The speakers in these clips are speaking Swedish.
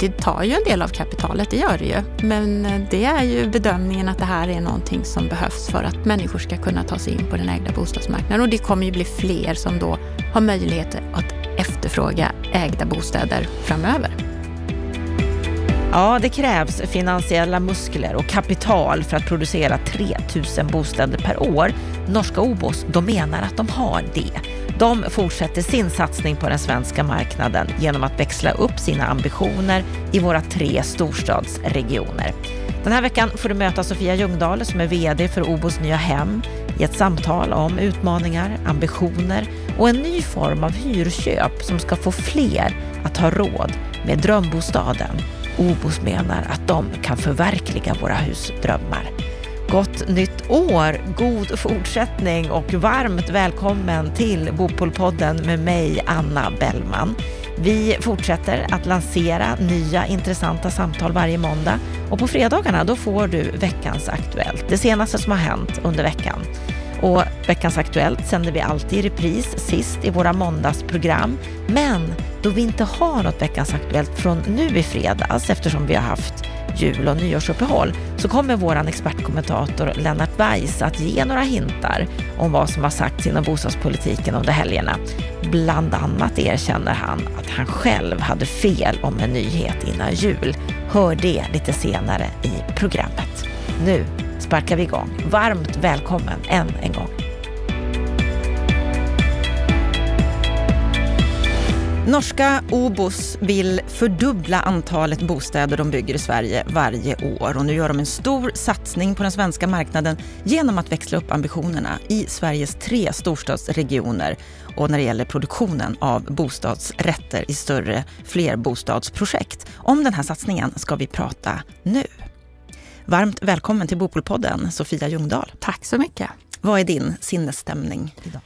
det tar ju en del av kapitalet, det gör det ju. Men eh, det är ju bedömningen att det här är någonting som behövs för att människor ska kunna ta sig in på den ägda bostadsmarknaden. Och det kommer ju bli fler som då har möjlighet att efterfråga ägda bostäder framöver. Ja, det krävs finansiella muskler och kapital för att producera 3000 bostäder per år. Norska Obos de menar att de har det. De fortsätter sin satsning på den svenska marknaden genom att växla upp sina ambitioner i våra tre storstadsregioner. Den här veckan får du möta Sofia Ljungdahl som är VD för Obos nya hem i ett samtal om utmaningar, ambitioner och en ny form av hyrköp som ska få fler att ha råd med drömbostaden. Obos menar att de kan förverkliga våra husdrömmar. Gott nytt år, god fortsättning och varmt välkommen till Bopolpodden med mig, Anna Bellman. Vi fortsätter att lansera nya intressanta samtal varje måndag och på fredagarna då får du veckans Aktuellt, det senaste som har hänt under veckan. Och veckans Aktuellt sänder vi alltid i repris sist i våra måndagsprogram. Men då vi inte har något Veckans Aktuellt från nu i fredags eftersom vi har haft jul och nyårsuppehåll så kommer vår expertkommentator Lennart Weiss att ge några hintar om vad som har sagts inom bostadspolitiken under helgerna. Bland annat erkänner han att han själv hade fel om en nyhet innan jul. Hör det lite senare i programmet. Nu sparkar vi igång. Varmt välkommen än en gång. Norska Obos vill fördubbla antalet bostäder de bygger i Sverige varje år och nu gör de en stor satsning på den svenska marknaden genom att växla upp ambitionerna i Sveriges tre storstadsregioner och när det gäller produktionen av bostadsrätter i större flerbostadsprojekt. Om den här satsningen ska vi prata nu. Varmt välkommen till Bopolpodden, Sofia Ljungdahl. Tack så mycket. Vad är din sinnesstämning idag?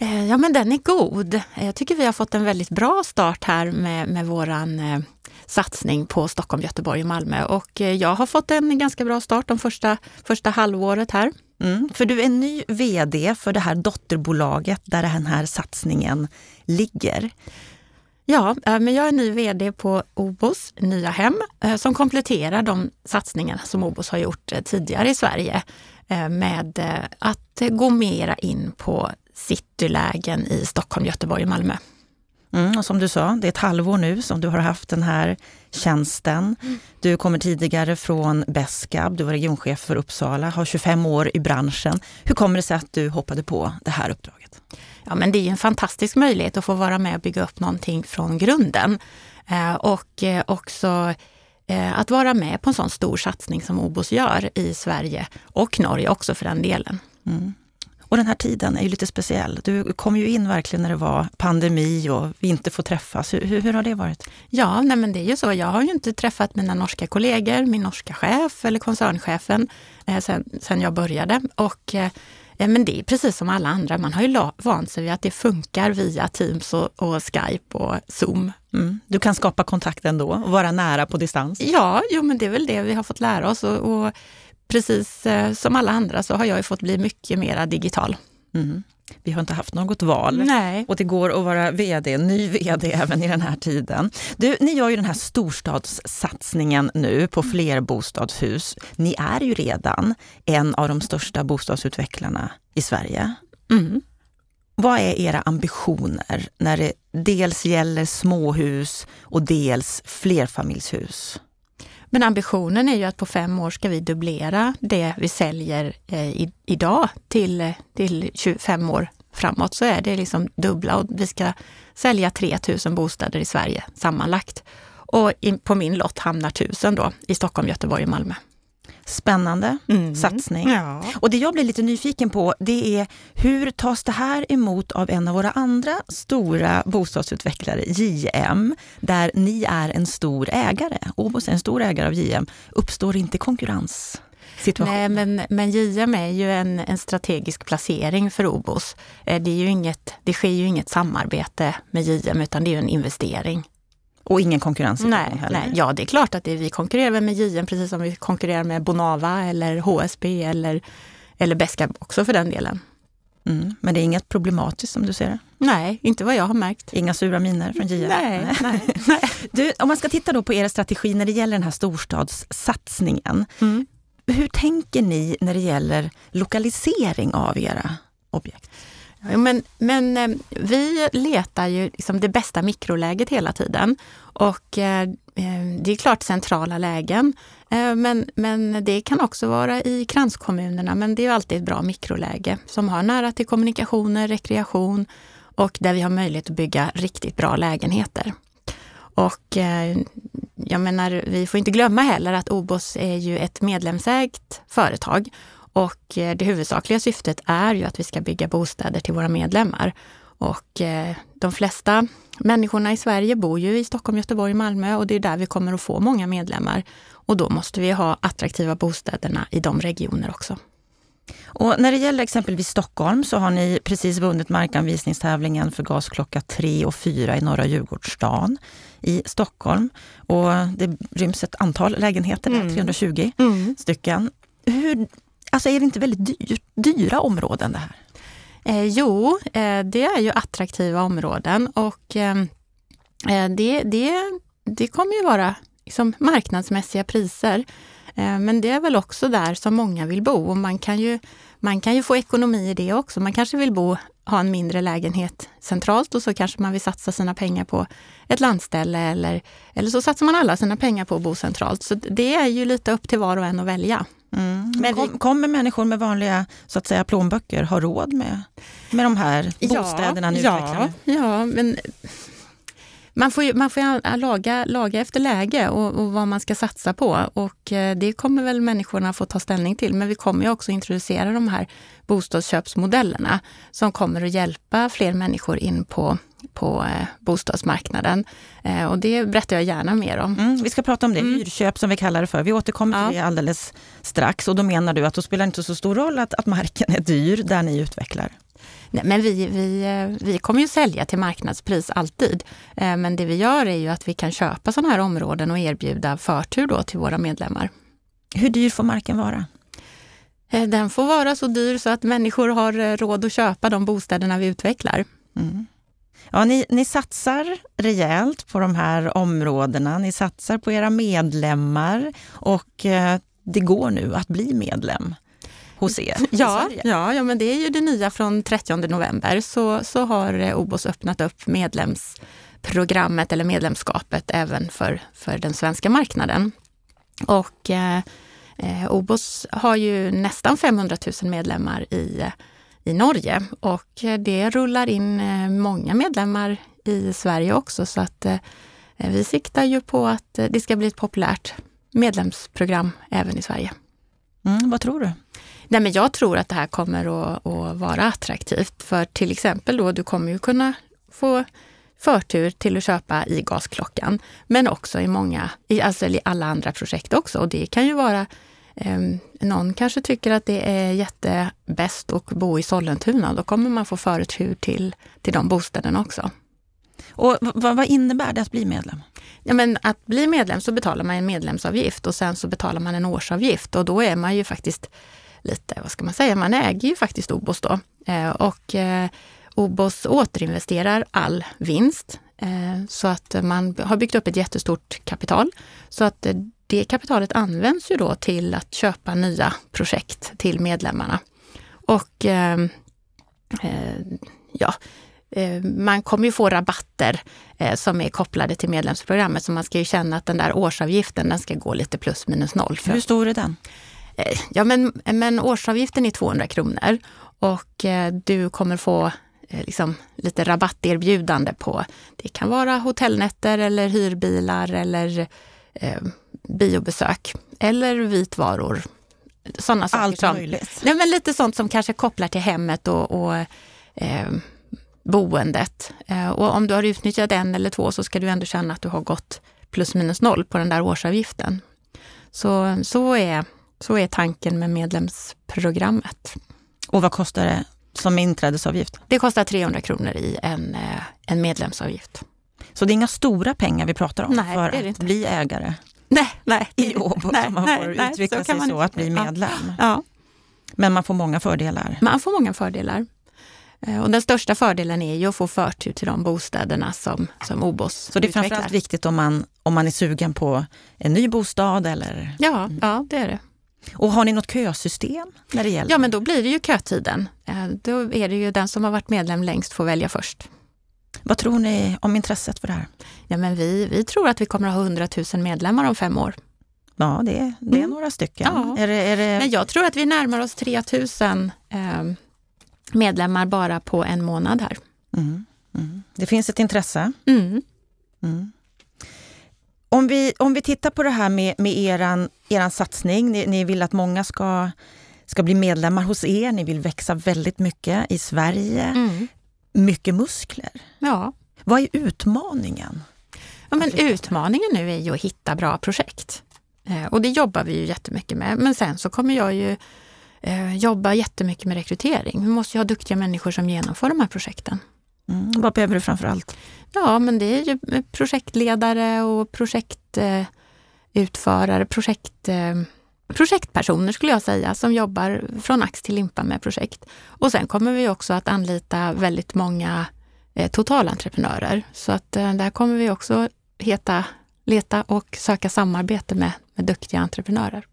Eh, ja, men den är god. Eh, jag tycker vi har fått en väldigt bra start här med, med våran eh, satsning på Stockholm, Göteborg och Malmö. Och jag har fått en ganska bra start de första, första halvåret här. Mm, för du är ny VD för det här dotterbolaget där den här satsningen ligger. Ja, men jag är ny VD på Obos nya hem som kompletterar de satsningar som Obos har gjort tidigare i Sverige med att gå mera in på citylägen i Stockholm, Göteborg och Malmö. Mm, och som du sa, det är ett halvår nu som du har haft den här tjänsten. Mm. Du kommer tidigare från Beskab, du var regionchef för Uppsala, har 25 år i branschen. Hur kommer det sig att du hoppade på det här uppdraget? Ja, men det är en fantastisk möjlighet att få vara med och bygga upp någonting från grunden. Eh, och eh, också eh, att vara med på en sån stor satsning som Obos gör i Sverige och Norge också för den delen. Mm. Och den här tiden är ju lite speciell. Du kom ju in verkligen när det var pandemi och vi inte får träffas. Hur, hur, hur har det varit? Ja, nej men det är ju så. Jag har ju inte träffat mina norska kollegor, min norska chef eller koncernchefen eh, sen, sen jag började. Och eh, men det är precis som alla andra, man har ju vant sig vid att det funkar via Teams och, och Skype och Zoom. Mm. Du kan skapa kontakt ändå och vara nära på distans? Ja, jo, men det är väl det vi har fått lära oss. Och, och precis eh, som alla andra så har jag fått bli mycket mera digital. Mm. Vi har inte haft något val Nej. och det går att vara VD, ny VD även i den här tiden. Du, ni gör ju den här storstadssatsningen nu på fler bostadshus. Ni är ju redan en av de största bostadsutvecklarna i Sverige. Mm. Vad är era ambitioner när det dels gäller småhus och dels flerfamiljshus? Men ambitionen är ju att på fem år ska vi dubblera det vi säljer eh, i, idag till, till 25 år framåt. Så är det liksom dubbla och vi ska sälja 3000 bostäder i Sverige sammanlagt. Och in, på min lott hamnar 1000 då i Stockholm, Göteborg och Malmö. Spännande mm. satsning. Ja. Och det jag blir lite nyfiken på det är hur tas det här emot av en av våra andra stora bostadsutvecklare, JM, där ni är en stor ägare. Åbos är en stor ägare av JM. Uppstår inte konkurrens? Situation. Nej, men, men JM är ju en, en strategisk placering för Obos. Eh, det, är ju inget, det sker ju inget samarbete med JM utan det är en investering. Och ingen konkurrens nej, heller? Nej, ja, det är klart att det är, vi konkurrerar med JM precis som vi konkurrerar med Bonava eller HSB eller, eller Beska också för den delen. Mm, men det är inget problematiskt som du ser det? Nej, inte vad jag har märkt. Inga sura miner från JR? Nej, nej, nej. Du, om man ska titta då på er strategi när det gäller den här storstadssatsningen. Mm. Hur tänker ni när det gäller lokalisering av era objekt? Ja, men, men eh, vi letar ju liksom det bästa mikroläget hela tiden. Och eh, eh, det är klart centrala lägen. Eh, men, men det kan också vara i kranskommunerna. Men det är alltid ett bra mikroläge som har nära till kommunikationer, rekreation och där vi har möjlighet att bygga riktigt bra lägenheter. Och eh, jag menar, vi får inte glömma heller att OBOS är ju ett medlemsägt företag och eh, det huvudsakliga syftet är ju att vi ska bygga bostäder till våra medlemmar. Och eh, de flesta människorna i Sverige bor ju i Stockholm, Göteborg, Malmö och det är där vi kommer att få många medlemmar. Och då måste vi ha attraktiva bostäderna i de regioner också. Och när det gäller exempelvis Stockholm så har ni precis vunnit markanvisningstävlingen för gasklocka 3 och 4 i Norra Djurgårdsstaden i Stockholm. Och det ryms ett antal lägenheter Mm. 320 Mm. stycken. Hur, alltså är det inte väldigt dyr, dyra områden det här? Eh, jo, eh, det är ju attraktiva områden och eh, eh, det, det, det kommer ju vara liksom marknadsmässiga priser. Eh, men det är väl också där som många vill bo och man kan ju, man kan ju få ekonomi i det också. Man kanske vill bo, ha en mindre lägenhet centralt och så kanske man vill satsa sina pengar på ett landställe eller, eller så satsar man alla sina pengar på att bo centralt. Så det är ju lite upp till var och en att välja. Mm. Men Kom, vi- kommer människor med vanliga så att säga, plånböcker ha råd med, med de här bostäderna ja, nu? ja, men man får ju, man får laga, laga efter läge och, och vad man ska satsa på. Och eh, det kommer väl människorna få ta ställning till. Men vi kommer ju också introducera de här bostadsköpsmodellerna som kommer att hjälpa fler människor in på, på eh, bostadsmarknaden. Eh, och det berättar jag gärna mer om. Mm, vi ska prata om det, Mm. hyrköp som vi kallar det för. Vi återkommer till Ja. det alldeles strax. Och då menar du att då spelar det inte så stor roll att, att marken är dyr där ni utvecklar? Nej, men vi, vi, eh, vi kommer ju sälja till marknadspris alltid. Men det vi gör är ju att vi kan köpa sådana här områden och erbjuda förtur då till våra medlemmar. Hur dyr får marken vara? Den får vara så dyr så att människor har råd att köpa de bostäderna vi utvecklar. Mm. Ja, ni, ni satsar rejält på de här områdena. Ni satsar på era medlemmar och eh, det går nu att bli medlem hos er Ja, ja, ja, men det är ju det nya från 30 november så, så har eh, OBOS öppnat upp medlemsprogrammet eller medlemskapet även för, för den svenska marknaden. Och eh, eh, OBOS har ju nästan 500 000 medlemmar i, i Norge och eh, det rullar in eh, många medlemmar i Sverige också så att eh, vi siktar ju på att det ska bli ett populärt medlemsprogram även i Sverige. Mm, vad tror du? Nej, men jag tror att det här kommer att, att vara attraktivt. För till exempel då, du kommer ju kunna få förtur till att köpa i gasklockan. Men också i många, i, alltså i alla andra projekt också. Och det kan ju vara, någon kanske tycker att det är jättebäst att bo i Sollentuna. Då kommer man få förtur till, till de bostäderna också. Och vad, vad innebär det att bli medlem? Ja, men att bli medlem så betalar man en medlemsavgift och sen så betalar man en årsavgift och då är man ju faktiskt lite, vad ska man säga, man äger ju faktiskt OBOS då. Eh, och eh, OBOS återinvesterar all vinst eh, så att man har byggt upp ett jättestort kapital. Så att eh, det kapitalet används ju då till att köpa nya projekt till medlemmarna. Och eh, eh, ja, eh, man kommer ju få rabatter eh, som är kopplade till medlemsprogrammet. Så man ska ju känna att den där årsavgiften den ska gå lite plus minus noll. För, Hur stor är den? eh, ja, men, men årsavgiften är 200 kronor och du kommer få liksom, lite rabatterbjudande på, det kan vara hotellnätter eller hyrbilar eller eh, biobesök eller vitvaror. Sådana saker Allt som, möjligt. Nej, men lite sånt som kanske kopplar till hemmet och, och eh, boendet. Eh, och om du har utnyttjat en eller två så ska du ändå känna att du har gått plus minus noll på den där årsavgiften. Så, så, är, så är tanken med medlemsprogrammet. Och vad kostar det som inträdesavgift? Det kostar 300 kronor i en, eh, en medlemsavgift. Så det är inga stora pengar vi pratar om Nej, för att bli ägare Nej, nej. i Åbo. Nej, så man nej, får nej, utveckla så sig man så att bli medlem. Ja, Men man får många fördelar. man får många fördelar. Eh, och den största fördelen är ju att få förtur till de bostäderna som, som OBOS Så det är utvecklar. framförallt viktigt om man, om man är sugen på en ny bostad eller? Ja, ja, det är det. Och har ni något kösystem när det gäller? Ja, men då blir det ju kötiden. Eh, Då är det ju den som har varit medlem längst får välja först. Vad tror ni om intresset för det här? Ja, men vi, vi tror att vi kommer att ha 100 000 medlemmar om fem år. Ja, det är, det är Mm. några stycken. Ja. Är det, är det, Men jag tror att vi närmar oss 3 000 eh, medlemmar bara på en månad här. Mm, mm. det finns ett intresse. Mm. Mm. Om, vi, om vi tittar på det här med, med eran, eran satsning. Ni, ni vill att många ska, ska bli medlemmar hos er. Ni vill växa väldigt mycket i Sverige. Mm. Mycket muskler. Ja. Vad är utmaningen? Ja, men utmaningen nu är ju att hitta bra projekt. Eh, och det jobbar vi ju jättemycket med. Men sen så kommer jag ju eh, jobba jättemycket med rekrytering. Vi måste ju ha duktiga människor som genomför de här projekten. Mm. Vad behöver du framför allt? Ja, men det är ju eh, projektledare och projektutförare, utförare, projekt, projektpersoner skulle jag säga, som jobbar från ax till limpa med projekt. Och sen kommer vi också att anlita väldigt många eh, totalentreprenörer. Så att eh, där kommer vi också heta, leta och söka samarbete med, med duktiga entreprenörer.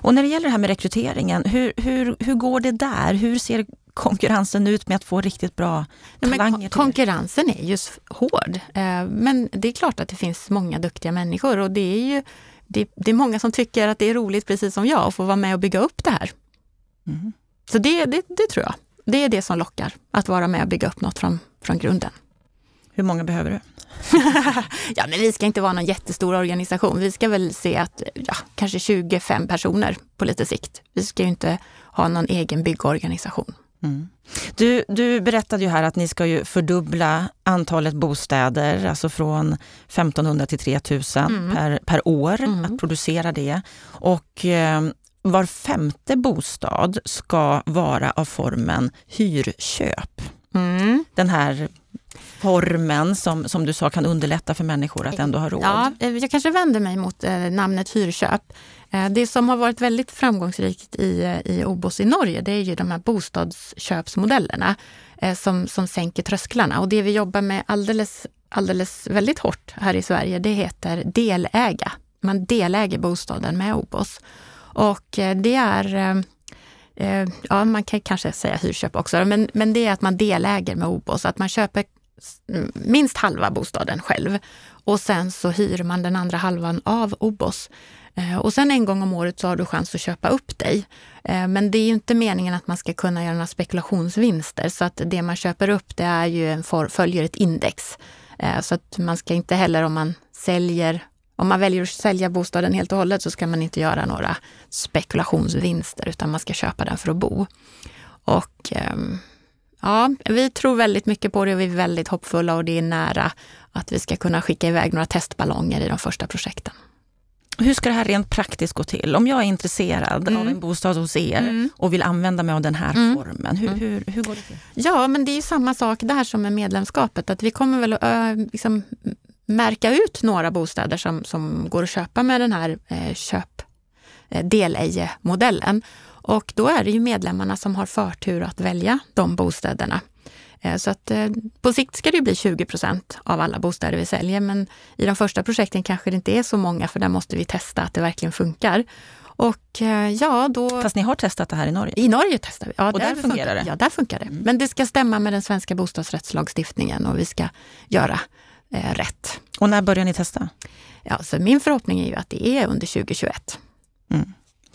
Och när det gäller det här med rekryteringen, hur, hur, hur går det där? Hur ser konkurrensen ut med att få riktigt bra Ja, talanger det? konkurrensen är ju hård. Eh, Men det är klart att det finns många duktiga människor och det är ju det, det är många som tycker att det är roligt, precis som jag, att få vara med och bygga upp det här. Mm. Så det, det, det tror jag. Det är det som lockar, att vara med och bygga upp något från, från grunden. Hur många behöver du? Ja, men vi ska inte vara någon jättestor organisation. Vi ska väl se att ja, kanske 25 personer på lite sikt. Vi ska ju inte ha någon egen byggorganisation. Mm. Du, du berättade ju här att ni ska ju fördubbla antalet bostäder, alltså från 1500 till 3000 Mm. per, per år, Mm. att producera det. Och eh, var femte bostad ska vara av formen hyrköp. Mm. Den här formen som, som du sa kan underlätta för människor att ändå ha råd. Ja, eh, jag kanske vänder mig mot eh, namnet hyrköp. Eh, det som har varit väldigt framgångsrikt i, eh, i OBOS i Norge, det är ju de här bostadsköpsmodellerna eh, som, som sänker trösklarna. Och det vi jobbar med alldeles, alldeles väldigt hårt här i Sverige, det heter deläga. Man deläger bostaden med OBOS. Och det är ja, man kan kanske säga hyrköp också, men, men det är att man deläger med OBOS, att man köper mm, minst halva bostaden själv och sen så hyr man den andra halvan av OBOS. Eh, och sen en gång om året så har du chans att köpa upp dig. Eh, men det är ju inte meningen att man ska kunna göra några spekulationsvinster så att det man köper upp det är ju en for, följer ett index. Eh, så att man ska inte heller om man säljer om man väljer att sälja bostaden helt och hållet så ska man inte göra några spekulationsvinster utan man ska köpa den för att bo. Och ehm, ja, vi tror väldigt mycket på det och vi är väldigt hoppfulla och det är nära att vi ska kunna skicka iväg några testballonger i de första projekten. Hur ska det här rent praktiskt gå till? Om jag är intresserad Mm. av en bostad hos er Mm. och vill använda mig av den här Mm. formen, hur, Mm. hur, hur går det till? Ja, men det är ju samma sak där som med medlemskapet, att vi kommer väl att liksom, märka ut några bostäder som, som går att köpa med den här eh, köp eh, deläge-modellen. Och då är det ju medlemmarna som har förtur att välja de bostäderna. Eh, Så att eh, på sikt ska det bli 20 procent av alla bostäder vi säljer, men i de första projekten kanske det inte är så många, för där måste vi testa att det verkligen funkar. Och eh, ja, då... Fast ni har testat det här i Norge? I Norge testar vi. Ja, Och där fungerar det? Ja, där funkar det. Mm. Men det ska stämma med den svenska bostadsrättslagstiftningen och vi ska göra eh, rätt. Och när börjar ni testa? Ja, så min förhoppning är ju att det är under 2021.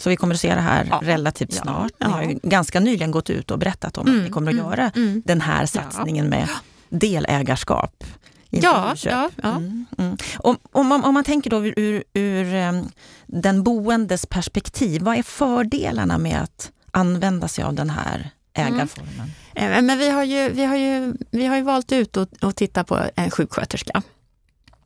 Så vi kommer att se det här Ja. relativt Ja. snart. Ni Ja. har ju ganska nyligen gått ut och berättat om Mm, att ni kommer att mm, göra mm. den här satsningen med delägarskap. Ja, ja, ja. Mm, mm. Om, om, man, om man tänker då ur, ur, em, den boendes perspektiv, vad är fördelarna med att använda sig av den här Mm. ägarformen? Eh, Men vi har ju, vi har ju, vi har ju valt ut att, att titta på en sjuksköterska.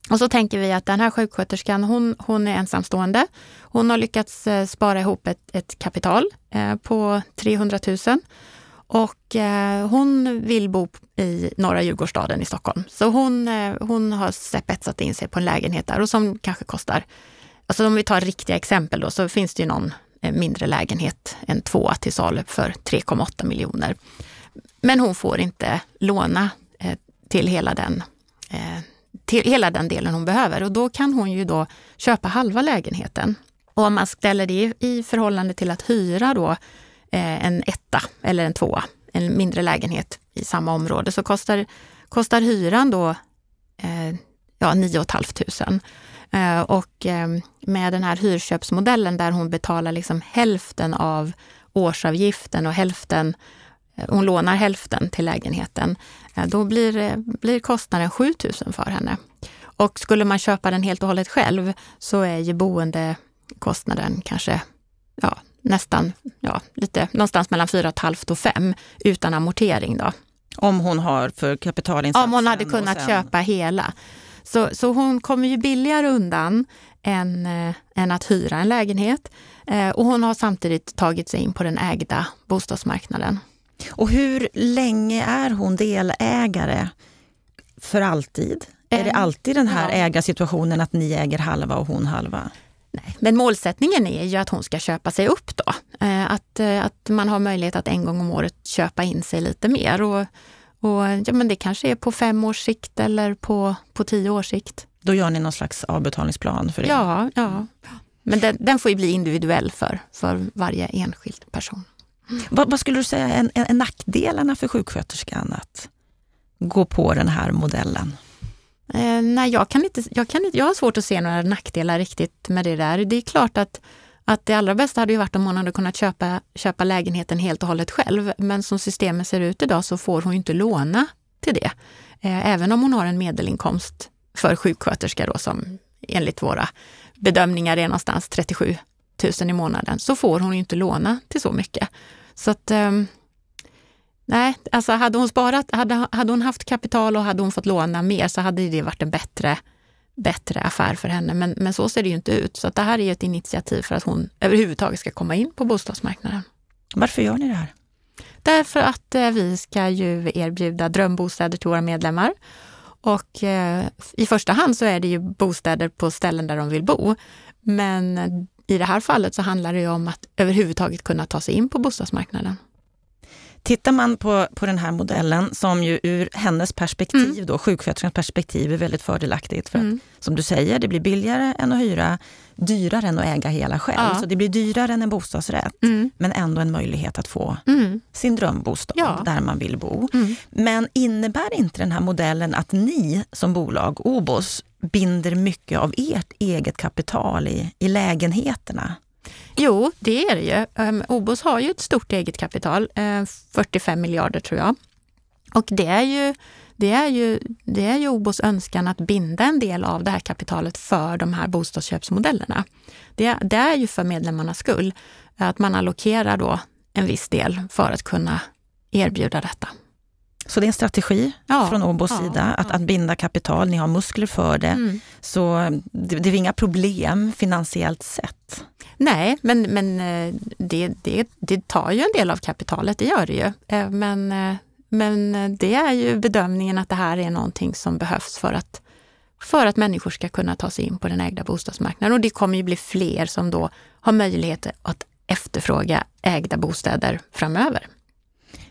Och så tänker vi att den här sjuksköterskan, hon, hon är ensamstående. Hon har lyckats eh, spara ihop ett, ett kapital eh, på 300 000 och eh, hon vill bo i norra Djurgårdsstaden i Stockholm. Så hon, eh, hon har spetsat in sig på en lägenhet där och som kanske kostar, alltså om vi tar riktiga exempel då, så finns det ju någon eh, mindre lägenhet, en tvåa till salu för 3,8 miljoner. men hon får inte låna eh, till hela den eh, till hela den delen hon behöver och då kan hon ju då köpa halva lägenheten. Och om man ställer det i förhållande till att hyra då eh, en etta eller en tvåa, en mindre lägenhet i samma område, så kostar, kostar hyran då eh, ja, 9 500. Eh, och eh, med den här hyrköpsmodellen där hon betalar liksom hälften av årsavgiften och hälften, eh, hon lånar hälften till lägenheten, då blir, blir kostnaden 7 000 för henne. Och skulle man köpa den helt och hållet själv så är ju boendekostnaden kanske ja, nästan ja, lite, någonstans mellan 4 500 och 5 utan amortering. Då. Om hon har för kapitalinsatsen? Om hon hade kunnat sen... köpa hela. Så, så hon kommer ju billigare undan än, äh, än att hyra en lägenhet. Äh, och hon har samtidigt tagit sig in på den ägda bostadsmarknaden. Och hur länge är hon delägare? För alltid? Är det alltid den här ja. ägarsituationen att ni äger halva och hon halva? Nej, men målsättningen är ju att hon ska köpa sig upp då. Eh, att, att man har möjlighet att en gång om året köpa in sig lite mer. Och, och ja, men det kanske är på fem års sikt eller på, på tio års sikt. Då gör ni någon slags avbetalningsplan för det? Ja, ja. men den, den får ju bli individuell för, för varje enskild person. Vad, vad, skulle du säga är, är nackdelarna för sjuksköterskan att gå på den här modellen? Eh, nej, jag, kan inte, jag, kan inte, jag har svårt att se några nackdelar riktigt med det där. Det är klart att, att det allra bästa hade ju varit om hon hade kunnat köpa, köpa lägenheten helt och hållet själv. Men som systemet ser ut idag så får hon inte låna till det. Eh, även om hon har en medelinkomst för sjuksköterska då som enligt våra bedömningar är någonstans 37 000 i månaden, så får hon inte låna till så mycket. Så att um, Nej, alltså hade hon sparat, hade, hade hon haft kapital och hade hon fått låna mer så hade det varit en bättre, bättre affär för henne. Men, men så ser det ju inte ut. Så det här är ett initiativ för att hon överhuvudtaget ska komma in på bostadsmarknaden. Varför gör ni det här? Därför att eh, vi ska ju erbjuda drömbostäder till våra medlemmar. Och eh, i första hand så är det ju bostäder på ställen där de vill bo. Men i det här fallet så handlar det ju om att överhuvudtaget kunna ta sig in på bostadsmarknaden. Tittar man på, på den här modellen som ju ur hennes perspektiv, mm. då, sjuksköterskans perspektiv, är väldigt fördelaktigt. För mm. att, som du säger, det blir billigare än att hyra, dyrare än att äga hela själv. Ja. Så det blir dyrare än en bostadsrätt, mm. men ändå en möjlighet att få mm. sin drömbostad ja. där man vill bo. Mm. Men innebär inte den här modellen att ni som bolag, Obos, binder mycket av ert eget kapital i, i lägenheterna? Jo, det är det ju. Um, Obos har ju ett stort eget kapital, uh, 45 miljarder tror jag. Och det är ju det är, ju, det är ju Obos önskan att binda en del av det här kapitalet för de här bostadsköpsmodellerna. Det, det är ju för medlemmarnas skull, att man allokerar då en viss del för att kunna erbjuda detta. Så det är en strategi ja, från Åbos ja, sida att, ja. att binda kapital. Ni har muskler för det. Mm. Så det, det är inga problem finansiellt sett. Nej, men, men eh, det, det, det tar ju en del av kapitalet, det gör det ju. Eh, men, eh, men det är ju bedömningen att det här är någonting som behövs för att, för att människor ska kunna ta sig in på den ägda bostadsmarknaden. Och det kommer ju bli fler som då har möjlighet att efterfråga ägda bostäder framöver.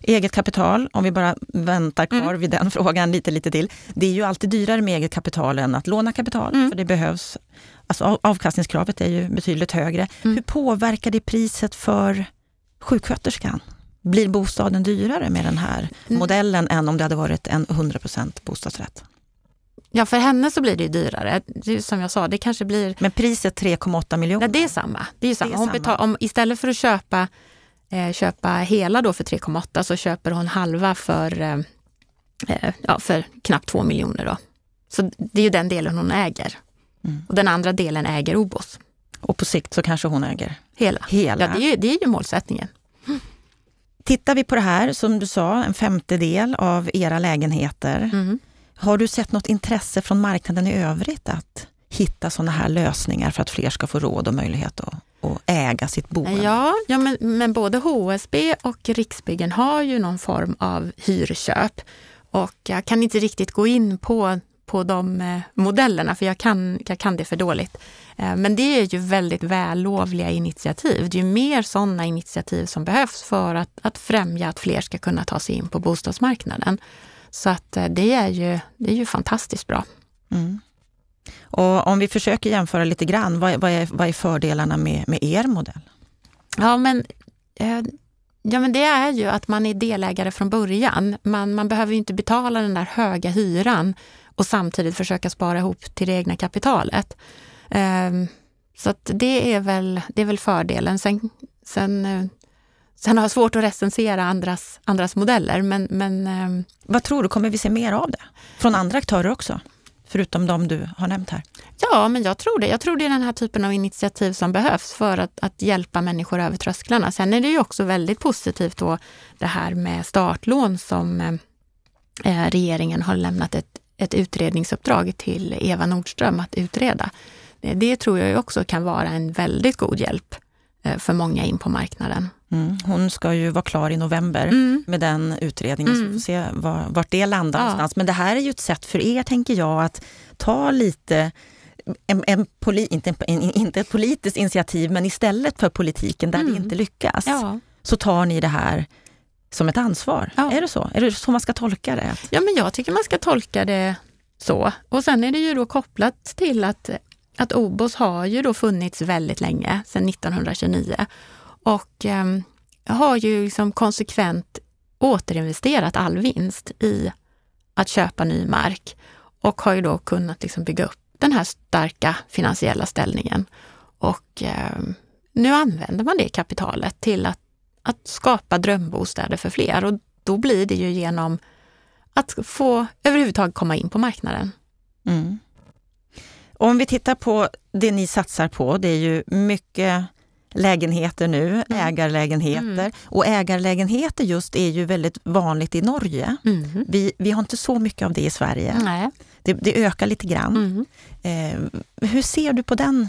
Eget kapital, om vi bara väntar kvar mm. vid den frågan lite, lite till. Det är ju alltid dyrare med eget kapital än att låna kapital, mm. för det behövs. Alltså avkastningskravet är ju betydligt högre. Mm. Hur påverkar det priset för sjuksköterskan? Blir bostaden dyrare med den här mm. modellen än om det hade varit en 100% bostadsrätt? Ja, för henne så blir det dyrare. Det som jag sa, det kanske blir... Men priset 3,8 miljoner? Nej, det är samma. Det är samma. Det är samma. Betal, om, istället för att köpa eh, köpa hela då för 3,8 så köper hon halva för, eh, eh ja, för knappt 2 miljoner. Då. Så det är ju den delen hon äger. Mm. Och den andra delen äger Obos. Och på sikt så kanske hon äger? Hela. Hela. Ja, det är, ju, det är ju målsättningen. Tittar vi på det här, som du sa, en femtedel av era lägenheter. Mm. Har du sett något intresse från marknaden i övrigt att hitta sådana här lösningar för att fler ska få råd och möjlighet att, att äga sitt boende? Ja, ja men, men både HSB och Riksbyggen har ju någon form av hyrköp. Och jag kan inte riktigt gå in på, på de eh, modellerna, för jag kan, jag kan det för dåligt. Eh, men det är ju väldigt vällovliga initiativ. Det är ju mer sådana initiativ som behövs för att, att främja att fler ska kunna ta sig in på bostadsmarknaden. Så att eh, det är ju, det är ju fantastiskt bra. Mm. Och om vi försöker jämföra lite grann, vad, vad, är, vad är fördelarna med, med er modell? Ja, men Ja, men det är ju att man är delägare från början. Man, man behöver inte betala den där höga hyran och samtidigt försöka spara ihop till det egna kapitalet. Um, så att det är väl, det är väl fördelen. Sen, sen, eh, sen har jag svårt att recensera andras, andras modeller, men, men ehm, Vad tror du, kommer vi se mer av det? Från andra aktörer också? Förutom de du har nämnt här? Ja, men jag tror det. Jag tror det är den här typen av initiativ som behövs för att, att hjälpa människor över trösklarna. Sen är det ju också väldigt positivt då det här med startlån som eh, eh regeringen har lämnat ett, ett utredningsuppdrag till Eva Nordström att utreda. Det, det tror jag också kan vara en väldigt god hjälp för många in på marknaden. Mm. Hon ska ju vara klar i november mm. med den utredningen, mm. så vi får se var, vart det landar ja. någonstans. Men det här är ju ett sätt för er, tänker jag, att ta lite en, en poli, inte, en, inte ett politiskt initiativ, men istället för politiken där det mm. inte lyckas, ja. så tar ni det här som ett ansvar. Ja. Är det så? Är det så man ska tolka det? Ja, men jag tycker man ska tolka det så. Och sen är det ju då kopplat till att, att OBOS har ju då funnits väldigt länge, sedan 1929. Och eh, har ju liksom konsekvent återinvesterat all vinst i att köpa ny mark och har ju då kunnat liksom bygga upp den här starka finansiella ställningen. Och eh, nu använder man det kapitalet till att, att skapa drömbostäder för fler och då blir det ju genom att få överhuvudtaget komma in på marknaden. Mm. Om vi tittar på det ni satsar på, det är ju mycket lägenheter nu, mm. ägarlägenheter. Mm. Och ägarlägenheter just är ju väldigt vanligt i Norge. Mm. Vi, vi har inte så mycket av det i Sverige. Nej. Det, det ökar lite grann. Mm. Eh, hur ser du på den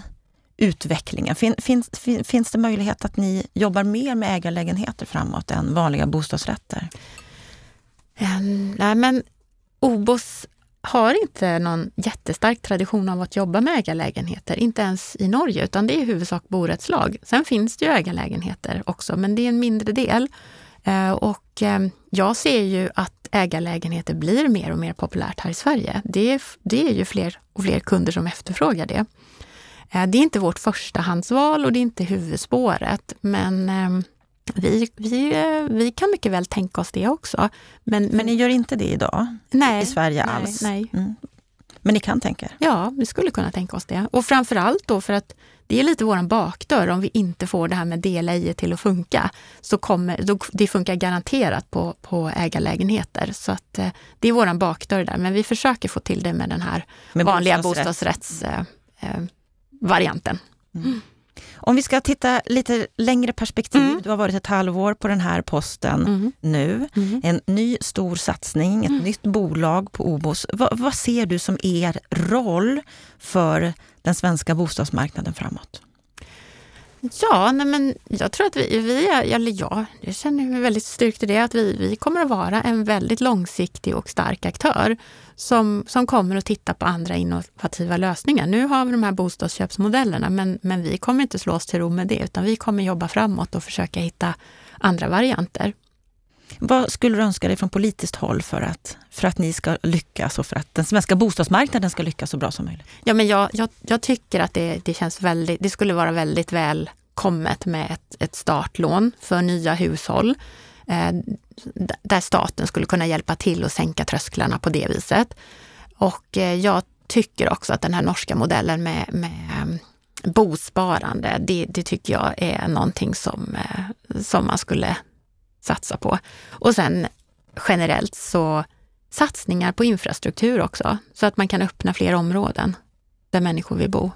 utvecklingen? Fin, finns, fin, finns det möjlighet att ni jobbar mer med ägarlägenheter framåt än vanliga bostadsrätter? Um, nej men OBOS har inte någon jättestark tradition av att jobba med ägarlägenheter, inte ens i Norge, utan det är i huvudsak borättslag. Sen finns det ju ägarlägenheter också, men det är en mindre del. Eh, och eh, jag ser ju att ägarlägenheter blir mer och mer populärt här i Sverige. Det är, det är ju fler och fler kunder som efterfrågar det. Eh, det är inte vårt förstahandsval och det är inte huvudspåret, men ehm, vi, vi, vi kan mycket väl tänka oss det också. Men, men ni gör inte det idag nej, i Sverige nej, alls? Nej. Mm. Men ni kan tänka er? Ja, vi skulle kunna tänka oss det. Och framför allt då för att det är lite våran bakdörr. Om vi inte får det här med dela i till att funka, så kommer då, det funkar garanterat på, på ägarlägenheter. Så att eh, det är våran bakdörr där. Men vi försöker få till det med den här med vanliga bostadsrättsvarianten. Eh, eh, mm. Om vi ska titta lite längre perspektiv. Mm. Du har varit ett halvår på den här posten mm. nu. Mm. En ny stor satsning, ett mm. nytt bolag på OBOS. Va, vad ser du som er roll för den svenska bostadsmarknaden framåt? Ja, nej men jag tror att vi, vi eller jag, jag känner mig väldigt styrkt i det, att vi, vi kommer att vara en väldigt långsiktig och stark aktör som, som kommer att titta på andra innovativa lösningar. Nu har vi de här bostadsköpsmodellerna, men, men vi kommer inte slå oss till ro med det, utan vi kommer jobba framåt och försöka hitta andra varianter. Vad skulle du önska dig från politiskt håll för att, för att ni ska lyckas och för att den svenska bostadsmarknaden ska lyckas så bra som möjligt? Ja, men jag, jag, jag tycker att det, det, känns väldigt, det skulle vara väldigt välkommet med ett, ett startlån för nya hushåll. Eh, där staten skulle kunna hjälpa till och sänka trösklarna på det viset. Och eh, jag tycker också att den här norska modellen med, med eh, bosparande, det, det, tycker jag är någonting som, eh, som man skulle satsa på. Och sen generellt så satsningar på infrastruktur också, så att man kan öppna fler områden där människor vill bo.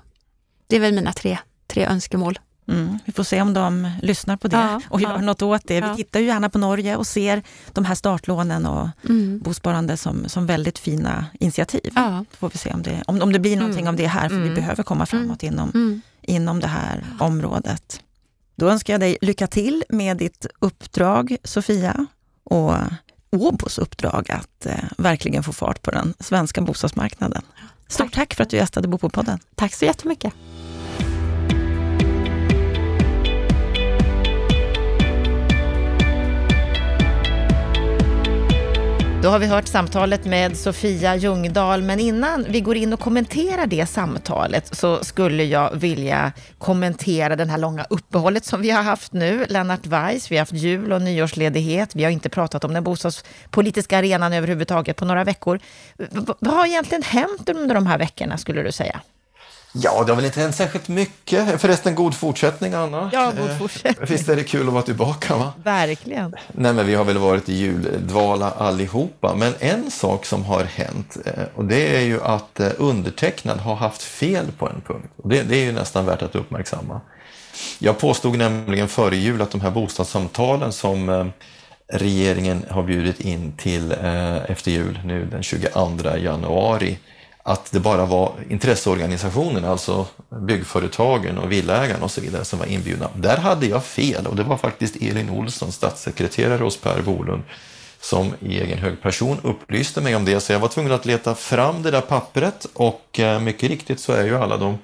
Det är väl mina tre, tre önskemål. Mm, vi får se om de lyssnar på det ja, och gör ja, något åt det. Vi tittar ju gärna på Norge och ser de här startlånen och mm. bosparande som, som väldigt fina initiativ. Ja. Då får vi se om det, om, om det blir någonting mm. av det här, för vi mm. behöver komma framåt mm. inom, mm. inom det här området. Då önskar jag dig lycka till med ditt uppdrag, Sofia. Och Åbos uppdrag att eh, verkligen få fart på den svenska bostadsmarknaden. Stort tack, tack för att du gästade Bopolpodden. Tack så jättemycket. Då har vi hört samtalet med Sofia Ljungdahl, men innan vi går in och kommenterar det samtalet så skulle jag vilja kommentera det här långa uppehållet som vi har haft nu. Lennart Weiss, vi har haft jul och nyårsledighet. Vi har inte pratat om den bostadspolitiska arenan överhuvudtaget på några veckor. Vad har egentligen hänt under de här veckorna skulle du säga? Ja, det har väl inte hänt särskilt mycket. Förresten, god fortsättning Anna. Ja, god fortsättning. Visst är det kul att vara tillbaka? va? Verkligen. Nej, men vi har väl varit i juldvala allihopa. Men en sak som har hänt, eh, och det är ju att eh, undertecknad har haft fel på en punkt. Det, det är ju nästan värt att uppmärksamma. Jag påstod nämligen före jul att de här bostadssamtalen som eh, regeringen har bjudit in till efter jul, nu den 22 januari, att det bara var intresseorganisationerna, alltså byggföretagen och villägarna och så vidare som var inbjudna. Där hade jag fel och det var faktiskt Elin Olsson, statssekreterare hos Per Bolund, som i egen hög person upplyste mig om det. Så jag var tvungen att leta fram det där pappret och eh, mycket riktigt så är ju alla de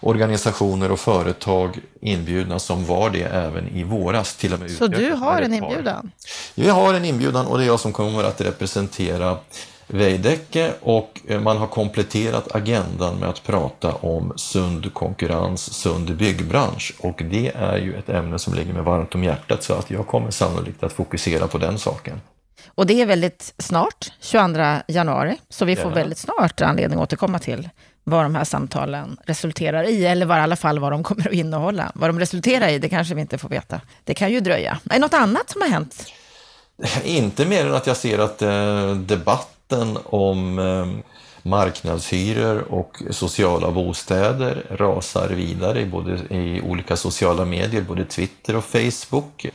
organisationer och företag inbjudna som var det även i våras. Till och med så du har en inbjudan? Vi har en inbjudan och det är jag som kommer att representera Veidekke och eh, man har kompletterat agendan med att prata om sund konkurrens, sund byggbransch och det är ju ett ämne som ligger mig varmt om hjärtat så att jag kommer sannolikt att fokusera på den saken. Och det är väldigt snart, 22 januari, så vi får ja. väldigt snart anledning att återkomma till vad de här samtalen resulterar i, eller var, i alla fall vad de kommer att innehålla. Vad de resulterar i, det kanske vi inte får veta. Det kan ju dröja. Är det något annat som har hänt? Inte mer än att jag ser att eh, debatt debatten om eh, marknadshyror och sociala bostäder rasar vidare i, både, i olika sociala medier, både Twitter och Facebook.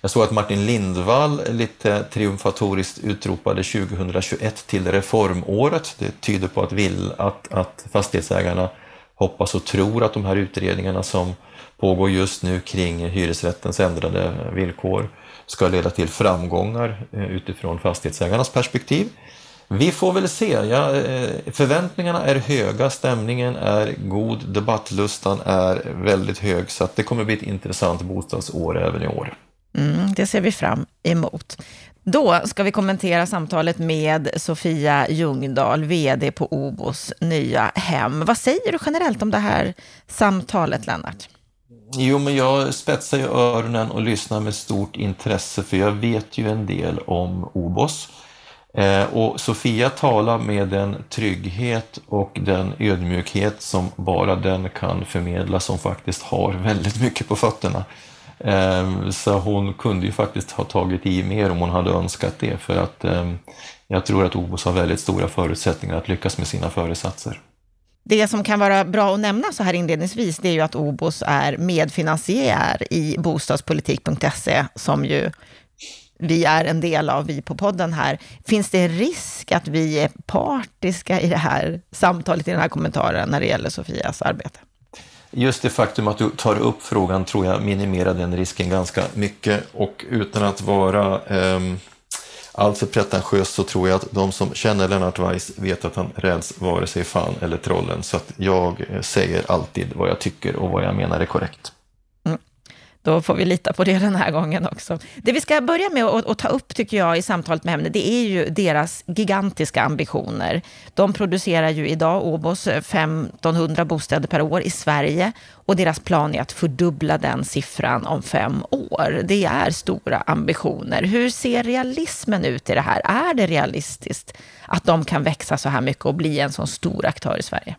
Jag såg att Martin Lindvall lite triumfatoriskt utropade 2021 till reformåret. Det tyder på att, vill, att, att fastighetsägarna hoppas och tror att de här utredningarna som pågår just nu kring hyresrättens ändrade villkor ska leda till framgångar eh, utifrån fastighetsägarnas perspektiv. Vi får väl se. Ja, eh, förväntningarna är höga, stämningen är god, debattlustan är väldigt hög så att det kommer bli ett intressant bostadsår även i år. Mm, det ser vi fram emot. Då ska vi kommentera samtalet med Sofia Ljungdahl, VD på Obos nya hem. Vad säger du generellt om det här samtalet, Lennart? Jo, men jag spetsar ju öronen och lyssnar med stort intresse, för jag vet ju en del om Obos. Eh, och Sofia talar med den trygghet och den ödmjukhet som bara den kan förmedla som faktiskt har väldigt mycket på fötterna. Eh, så hon kunde ju faktiskt ha tagit i mer om hon hade önskat det för att eh, jag tror att Obos har väldigt stora förutsättningar att lyckas med sina föresatser. Det som kan vara bra att nämna så här inledningsvis, det är ju att Obos är medfinansiär i bostadspolitik.se, som ju vi är en del av, vi på podden här. Finns det en risk att vi är partiska i det här samtalet, i den här kommentaren, när det gäller Sofias arbete? Just det faktum att du tar upp frågan tror jag minimerar den risken ganska mycket och utan att vara eh, alltför pretentiös så tror jag att de som känner Lennart Weiss vet att han räds vare sig fan eller trollen så att jag eh, säger alltid vad jag tycker och vad jag menar är korrekt. Då får vi lita på det den här gången också. Det vi ska börja med att, ta upp, tycker jag, i samtalet med henne, det är ju deras gigantiska ambitioner. De producerar ju idag, Åbos, 1500 eh, bostäder per år i Sverige och deras plan är att fördubbla den siffran om fem år. Det är stora ambitioner. Hur ser realismen ut i det här? Är det realistiskt att de kan växa så här mycket och bli en sån stor aktör i Sverige?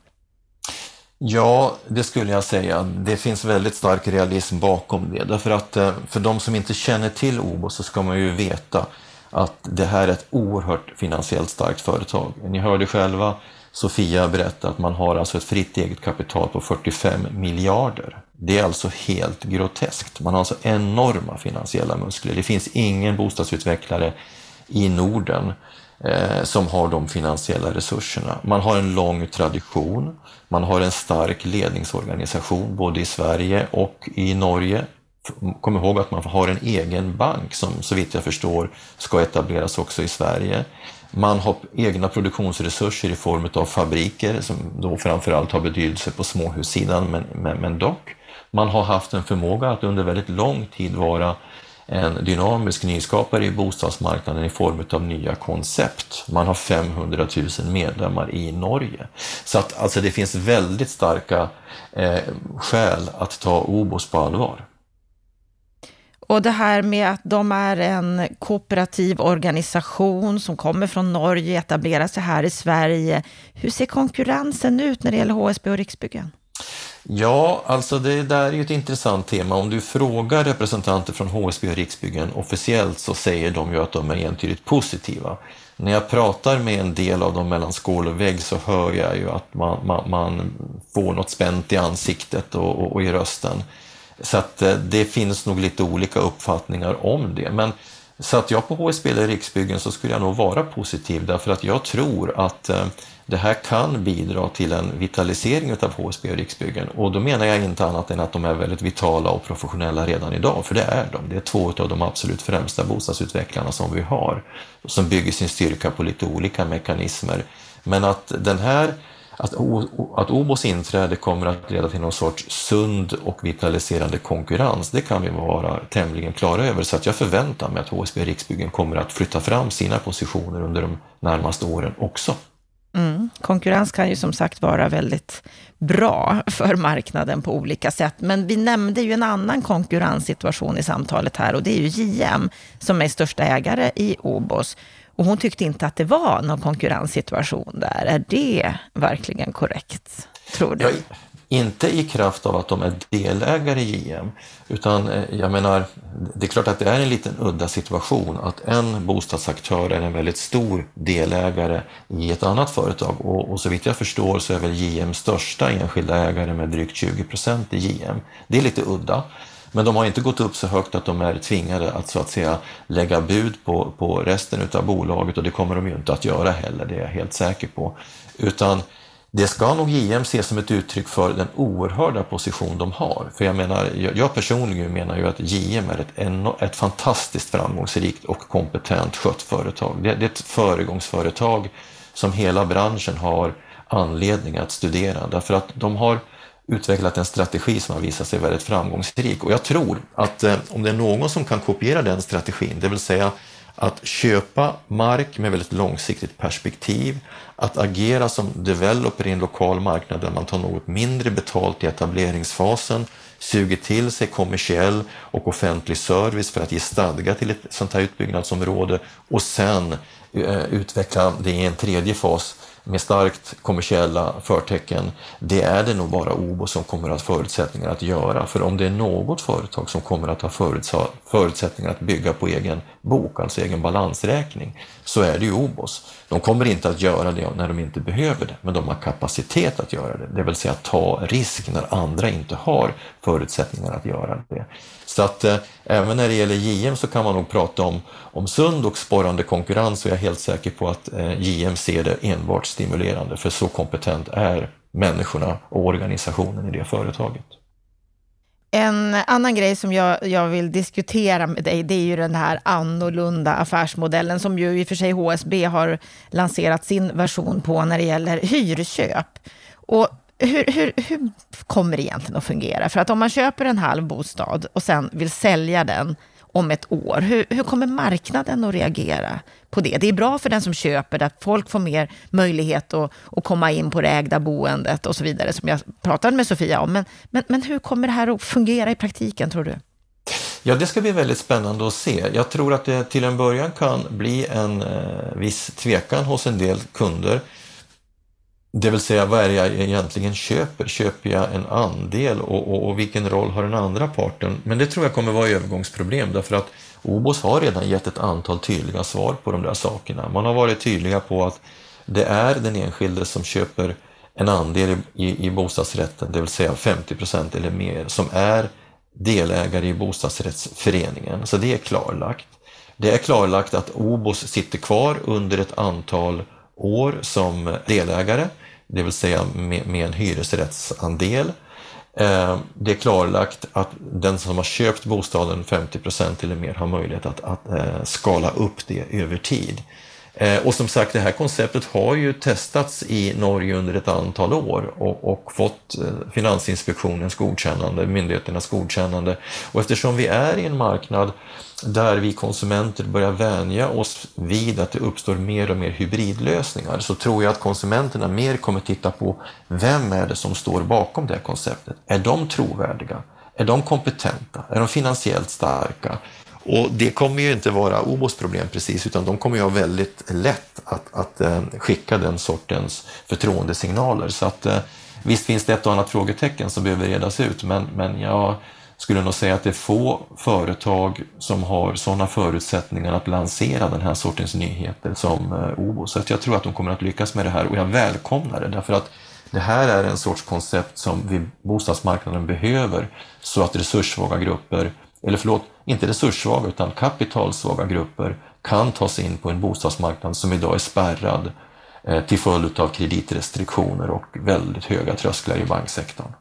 Ja, det skulle jag säga. Det finns väldigt stark realism bakom det. Därför att eh, för de som inte känner till OBO så ska man ju veta att det här är ett oerhört finansiellt starkt företag. Ni hörde själva Sofia berätta att man har alltså ett fritt eget kapital på 45 miljarder. Det är alltså helt groteskt. Man har alltså enorma finansiella muskler. Det finns ingen bostadsutvecklare i Norden eh, som har de finansiella resurserna. Man har en lång tradition, man har en stark ledningsorganisation både i Sverige och i Norge. kom ihåg att man har en egen bank som så vitt jag förstår ska etableras också i Sverige. Man har egna produktionsresurser i form av fabriker som då framförallt har betydelse på småhussidan, men, men, men dock. Man har haft en förmåga att under väldigt lång tid vara en dynamisk nyskapare i bostadsmarknaden i form av nya koncept. Man har 500 000 medlemmar i Norge. Så att alltså det finns väldigt starka eh, skäl att ta OBOS på allvar. Och det här med att de är en kooperativ organisation som kommer från Norge, etablerar sig här i Sverige. Hur ser konkurrensen ut när det gäller HSB och Riksbyggen? Ja, alltså det där är ju ett intressant tema. Om du frågar representanter från HSB och Riksbyggen officiellt så säger de ju att de är entydigt positiva. När jag pratar med en del av dem mellan skål och vägg så hör jag ju att man, man, man får något spänt i ansiktet och, och, och i rösten. Så att eh, det finns nog lite olika uppfattningar om det. Men satt jag på HSB eller Riksbyggen så skulle jag nog vara positiv därför att jag tror att eh, det här kan bidra till en vitalisering av HSB och Riksbyggen. Och då menar jag inte annat än att de är väldigt vitala och professionella redan idag, för det är de. Det är två av de absolut främsta bostadsutvecklarna som vi har, som bygger sin styrka på lite olika mekanismer. Men att den här att, att OBOs inträde kommer att leda till någon sorts sund och vitaliserande konkurrens, det kan vi vara tämligen klara över. Så att jag förväntar mig att HSB Riksbyggen kommer att flytta fram sina positioner under de närmaste åren också. Mm. Konkurrens kan ju som sagt vara väldigt bra för marknaden på olika sätt. Men vi nämnde ju en annan konkurrenssituation i samtalet här och det är ju JM som är största ägare i OBOS. Och hon tyckte inte att det var någon konkurrenssituation där. Är det verkligen korrekt, tror du? Jag, inte i kraft av att de är delägare i JM, utan eh, jag menar, det är klart att det är en liten udda situation att en bostadsaktör är en väldigt stor delägare i ett annat företag och, och så vitt jag förstår så är väl JM största enskilda ägare med drygt 20 procent i JM. Det är lite udda. Men de har inte gått upp så högt att de är tvingade att så att säga lägga bud på, på resten av bolaget och det kommer de ju inte att göra heller, det är jag helt säker på. Utan det ska nog JM se som ett uttryck för den oerhörda position de har. För jag menar, jag personligen menar ju att JM är ett, ett fantastiskt framgångsrikt och kompetent skött företag. Det, det är ett föregångsföretag som hela branschen har anledning att studera därför att de har utvecklat en strategi som har visat sig väldigt framgångsrik. Och jag tror att eh, om det är någon som kan kopiera den strategin, det vill säga att köpa mark med väldigt långsiktigt perspektiv, att agera som developer i en lokal marknad där man tar något mindre betalt i etableringsfasen, suger till sig kommersiell och offentlig service för att ge stadga till ett sånt här utbyggnadsområde. Och sen eh, utveckla det i en tredje fas med starkt kommersiella förtecken, det är det nog bara OBO som kommer att ha förutsättningar att göra. För om det är något företag som kommer att ha förutsättningar att bygga på egen bok, alltså egen balansräkning, så är det ju OBOS. De kommer inte att göra det när de inte behöver det, men de har kapacitet att göra det, det vill säga ta risk när andra inte har förutsättningar att göra det. Så att eh, även när det gäller JM så kan man nog prata om, om sund och sporrande konkurrens och jag är helt säker på att eh, JM ser det enbart stimulerande för så kompetent är människorna och organisationen i det företaget. En annan grej som jag, jag vill diskutera med dig, det är ju den här annorlunda affärsmodellen som ju i och för sig HSB har lanserat sin version på när det gäller hyrköp. Och hur, hur, hur kommer det egentligen att fungera? För att om man köper en halv bostad och sen vill sälja den om ett år, hur, hur kommer marknaden att reagera på det? Det är bra för den som köper, att folk får mer möjlighet att, att komma in på det ägda boendet och så vidare, som jag pratade med Sofia om. Men, men, men hur kommer det här att fungera i praktiken, tror du? Ja, det ska bli väldigt spännande att se. Jag tror att det till en början kan bli en eh, viss tvekan hos en del kunder det vill säga, vad är det jag egentligen köper? Köper jag en andel och, och, och, vilken roll har den andra parten? Men det tror jag kommer vara övergångsproblem därför att OBOS har redan gett ett antal tydliga svar på de där sakerna. Man har varit tydliga på att det är den enskilde som köper en andel i, i bostadsrätten, det vill säga 50 procent eller mer, som är delägare i bostadsrättsföreningen. Så det är klarlagt. Det är klarlagt att OBOS sitter kvar under ett antal år som delägare det vill säga med, med en hyresrättsandel. Eh, det är klarlagt att den som har köpt bostaden 50 eller mer har möjlighet att, att eh, skala upp det över tid. Eh, och som sagt, det här konceptet har ju testats i Norge under ett antal år och, och, fått eh, Finansinspektionens godkännande, myndigheternas godkännande. Och eftersom vi är i en marknad där vi konsumenter börjar vänja oss vid att det uppstår mer och mer hybridlösningar så tror jag att konsumenterna mer kommer titta på vem är det som står bakom det här konceptet? Är de trovärdiga? Är de kompetenta? Är de finansiellt starka? Och det kommer ju inte vara OBOs problem precis, utan de kommer ju ha väldigt lätt att, att eh, skicka den sortens förtroendesignaler. Så att eh, visst finns det ett och annat frågetecken som behöver redas ut, men, men jag skulle nog säga att det är få företag som har sådana förutsättningar att lansera den här sortens nyheter som eh, OBO. Så att jag tror att de kommer att lyckas med det här och jag välkomnar det därför att det här är en sorts koncept som vi, bostadsmarknaden behöver så att resurssvaga grupper, eller förlåt, inte resurssvaga utan kapitalsvaga grupper kan ta sig in på en bostadsmarknad som idag är spärrad eh, till följd av kreditrestriktioner och väldigt höga trösklar i banksektorn.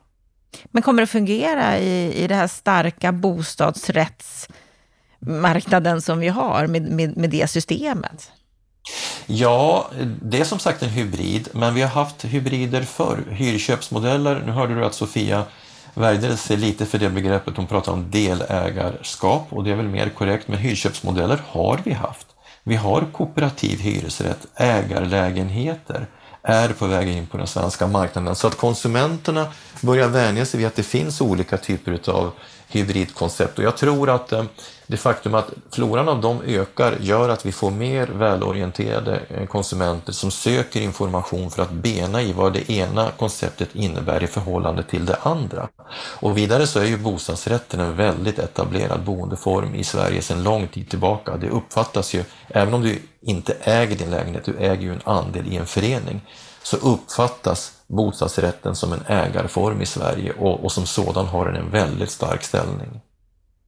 Men kommer det fungera i, i det här starka bostadsrättsmarknaden som vi har med, med, med det systemet? Ja, det är som sagt en hybrid, men vi har haft hybrider förr. Hyrköpsmodeller, nu hörde du att Sofia värjde sig lite för det begreppet, hon pratar om delägarskap och det är väl mer korrekt, men hyrköpsmodeller har vi haft. Vi har kooperativ hyresrätt, ägarlägenheter, är på väg in på den svenska marknaden. Så att konsumenterna börjar vänja sig vid att det finns olika typer av hybridkoncept. Och jag tror att eh, det faktum att floran av dem ökar gör att vi får mer välorienterade eh, konsumenter som söker information för att bena i vad det ena konceptet innebär i förhållande till det andra. Och vidare så är ju bostadsrätten en väldigt etablerad boendeform i Sverige sedan lång tid tillbaka. Det uppfattas ju, även om du inte äger din lägenhet, du äger ju en andel i en förening, så uppfattas bostadsrätten som en ägarform i Sverige och, och som sådan har den en väldigt stark ställning.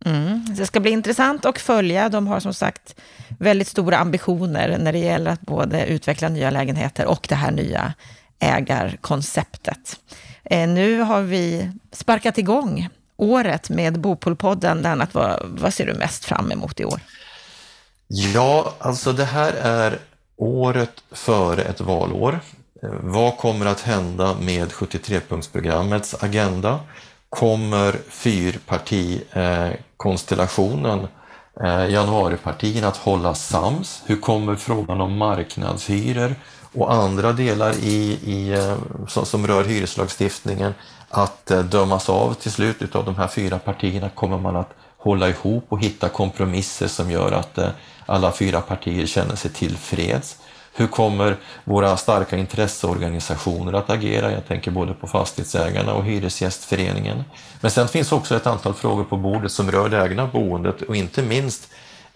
Mm. Det ska bli intressant att följa. De har som sagt väldigt stora ambitioner när det gäller att både utveckla nya lägenheter och det här nya ägarkonceptet. Eh, nu har vi sparkat igång året med Bopolpodden. Lennart, vad, vad ser du mest fram emot i år? Ja, alltså det här är året före ett valår. Vad kommer att hända med 73-punktsprogrammets agenda? Kommer fyrpartikonstellationen, eh, januaripartierna, att hålla sams? Hur kommer frågan om marknadshyror och andra delar i, i, eh, som, som rör hyreslagstiftningen att eh, dömas av till slut utav de här fyra partierna? Kommer man att hålla ihop och hitta kompromisser som gör att eh, alla fyra partier känner sig tillfreds? Hur kommer våra starka intresseorganisationer att agera? Jag tänker både på fastighetsägarna och Hyresgästföreningen. Men sen finns också ett antal frågor på bordet som rör det egna boendet och inte minst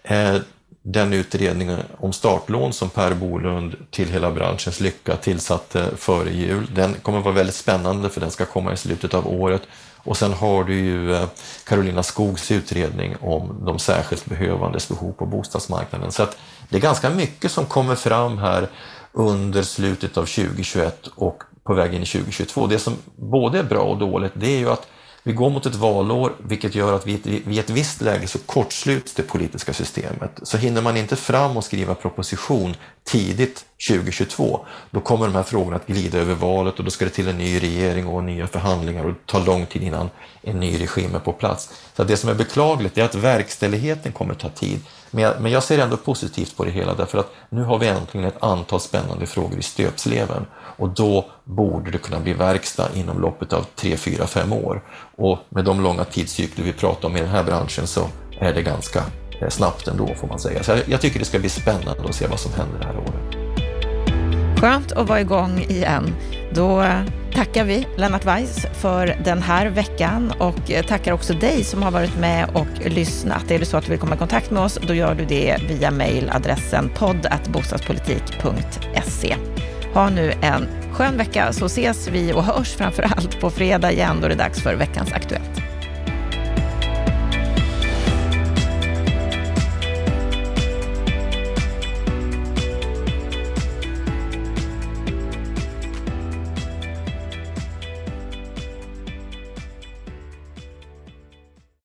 eh, den utredningen om startlån som Per Bolund till hela branschens lycka tillsatte före jul. Den kommer att vara väldigt spännande för den ska komma i slutet av året. Och sen har du ju eh, Karolina Skogs utredning om de särskilt behövandes behov på bostadsmarknaden. Så att det är ganska mycket som kommer fram här under slutet av 2021 och på väg in i 2022. Det som både är bra och dåligt, det är ju att vi går mot ett valår, vilket gör att vi i ett visst läge så kortsluts det politiska systemet. Så hinner man inte fram och skriva proposition tidigt 2022, då kommer de här frågorna att glida över valet och då ska det till en ny regering och nya förhandlingar och det tar lång tid innan en ny regim är på plats. Så det som är beklagligt är att verkställigheten kommer ta tid. Men jag, men jag ser ändå positivt på det hela därför att nu har vi äntligen ett antal spännande frågor i stöpsleven och då borde det kunna bli verkstad inom loppet av 3, 4, 5 år. Och med de långa tidscykler vi pratar om i den här branschen så är det ganska eh, snabbt ändå får man säga. Så jag tycker det ska bli spännande att se vad som händer det här året. Skönt att vara igång igen. Då tackar vi Lennart Weiss för den här veckan och tackar också dig som har varit med och lyssnat. Är det så att du vill komma i kontakt med oss, då gör du det via mejladressen podd.bostadspolitik.se. Ha nu en skön vecka så ses vi och hörs framför allt på fredag igen då det är dags för veckans Aktuellt.